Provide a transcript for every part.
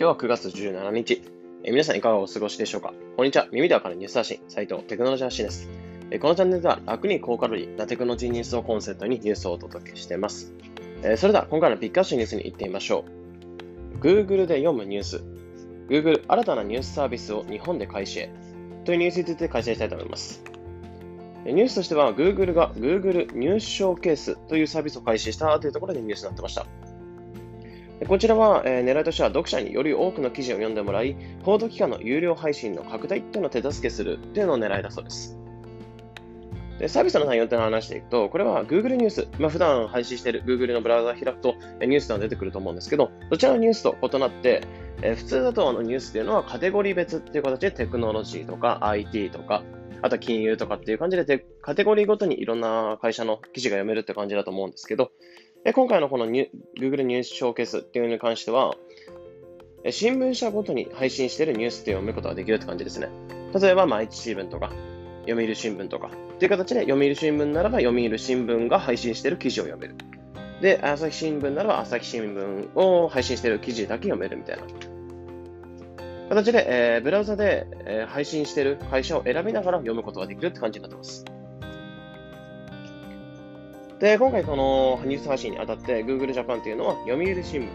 今日は9月17日。え皆さんいかがお過ごしでしょうか？こんにちは。耳でわかるニュース発信、斉藤テクノロジー発信です。えこのチャンネルでは楽に高カロリーなテクノロジーニュースをコンセプトにニュースをお届けしています。えそれでは今回のピックアッシュニュースに行ってみましょう。Google で読むニュース。Google 新たなニュースサービスを日本で開始へ。というニュースについて解説したいと思います。ニュースとしては Google が Google 入手ショーケースというサービスを開始したというところでニュースになってました。こちらは、えー、狙いとしては読者により多くの記事を読んでもらい、報道機関の有料配信の拡大っていうのを手助けするっていうのを狙いだそうです。でサービスの内容っていうのを話していくと、これは Google ニュース、まあ、普段配信している Google のブラウザ開くとニュースが出てくると思うんですけど、どちらのニュースと異なって、えー、普通だとあのニュースっていうのはカテゴリー別っていう形でテクノロジーとか IT とか、あと金融とかっていう感じでカテゴリーごとにいろんな会社の記事が読めるって感じだと思うんですけど、で今回のこの Google ニュースショーケースっていうのに関しては、新聞社ごとに配信しているニュースって読むことができるって感じですね。例えば、毎日新聞とか、読売新聞とか、っていう形で、読売新聞ならば読売新聞が配信している記事を読める。で、朝日新聞ならば朝日新聞を配信している記事だけ読めるみたいな。形で、えー、ブラウザで、えー、配信している会社を選びながら読むことができるって感じになってます。で、今回このニュース発信にあたって Google Japan というのは読売新聞、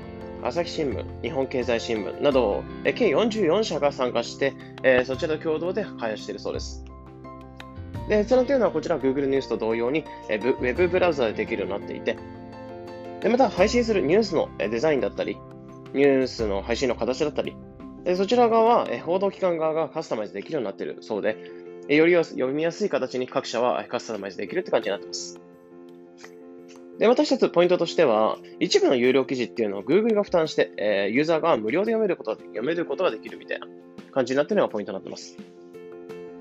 朝日新聞、日本経済新聞など、計44社が参加して、えー、そちらと共同で開発しているそうです。で、閲覧というのはこちら Google ニュースと同様に、えー、ウェブブラウザでできるようになっていて、でまた配信するニュースのデザインだったり、ニュースの配信の形だったり、でそちら側は、え報道機関側がカスタマイズできるようになっているそうで、より読みやすい形に各社はカスタマイズできるって感じになってます。で、私たちポイントとしては、一部の有料記事っていうのを Google が負担して、えー、ユーザーが無料で読めることが読めることができるみたいな感じになってるのがポイントになってます。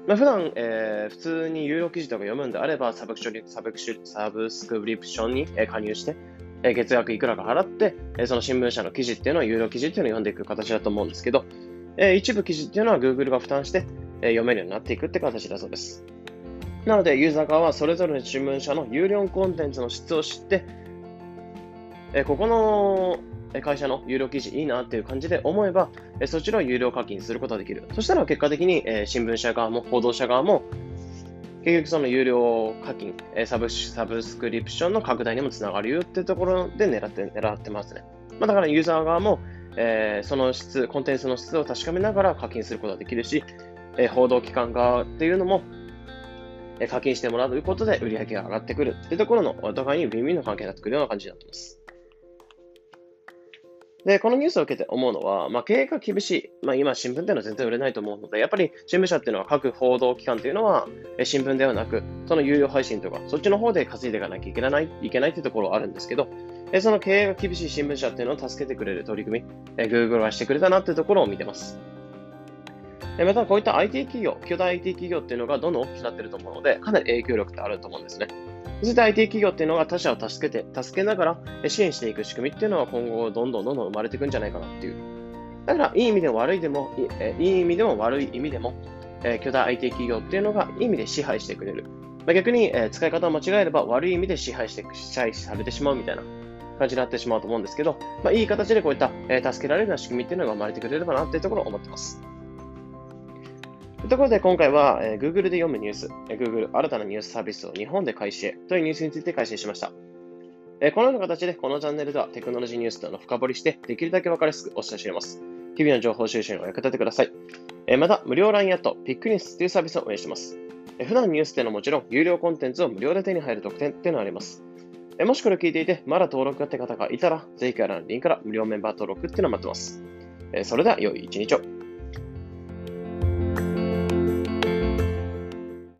まあ、普段、えー、普通に有料記事とか読むんであれば、サブクショサブクシサブスクリプションに加入して、え、月額いくらか払って、えその新聞社の記事っていうのは有料記事っていうのを読んでいく形だと思うんですけど、え一部記事っていうのは Google が負担して、え読めるようになっていくって形だそうです。なので、ユーザー側はそれぞれの新聞社の有料コンテンツの質を知って、えここの会社の有料記事いいなっていう感じで思えば、えそちらを有料課金することができる。そしたら結果的に、え新聞社側も報道者側も、結局その有料課金、えサブサブスクリプションの拡大にもつながるよっていうところで狙って狙ってますね。まあ、だからユーザー側も、えー、その質、コンテンツの質を確かめながら課金することができるし、え、報道機関側っていうのも、課金してもらうということで売り上げが上がってくるっていうところのお互いにウィンウィンの関係になってくるような感じになっています。で、このニュースを受けて思うのは、まあ、経営が厳しい。まあ、今、新聞っていうのは全然売れないと思うので、やっぱり新聞社っていうのは各報道機関っていうのは、新聞ではなく、その有料配信とか、そっちの方で稼いでいかなきゃいけないいけないっていうところはあるんですけど、その経営が厳しい新聞社っていうのを助けてくれる取り組み、Google はしてくれたなっていうところを見てます。また、こういった IT 企業、巨大 IT 企業っていうのがどんどん大きくなってると思うので、かなり影響力ってあると思うんですね。そして IT 企業っていうのが他社を助けて、助けながら支援していく仕組みっていうのは今後どんどんどんどん生まれていくんじゃないかなっていう。だから、いい意味でも悪いでも、いい意味でも悪い意味でも、え巨大 IT 企業っていうのがいい意味で支配してくれる。まあ、逆に、え使い方を間違えれば悪い意味で支配して、支配されてしまうみたいな感じになってしまうと思うんですけど、まあ、いい形でこういった、え助けられるような仕組みっていうのが生まれてくれればなっていうところを思ってます。というところで今回は、えー、Google で読むニュース、えー、Google 新たなニュースサービスを日本で開始へというニュースについて解説しました。えー、このような形でこのチャンネルではテクノロジーニュースとのを深掘りしてできるだけ分かりやすくお伝えしています。日々の情報収集にお役立てください。えー、また、無料 LINE アット、ピックニュースというサービスを運営しています。えー、普段ニュースっていうのはもちろん、有料コンテンツを無料で手に入る特典っていうのがあります。えー、もしこれを聞いていて、まだ登録がって方がいたら、ぜひからのリンクから無料メンバー登録っていうのを待ってます。えー、それでは、良い一日を。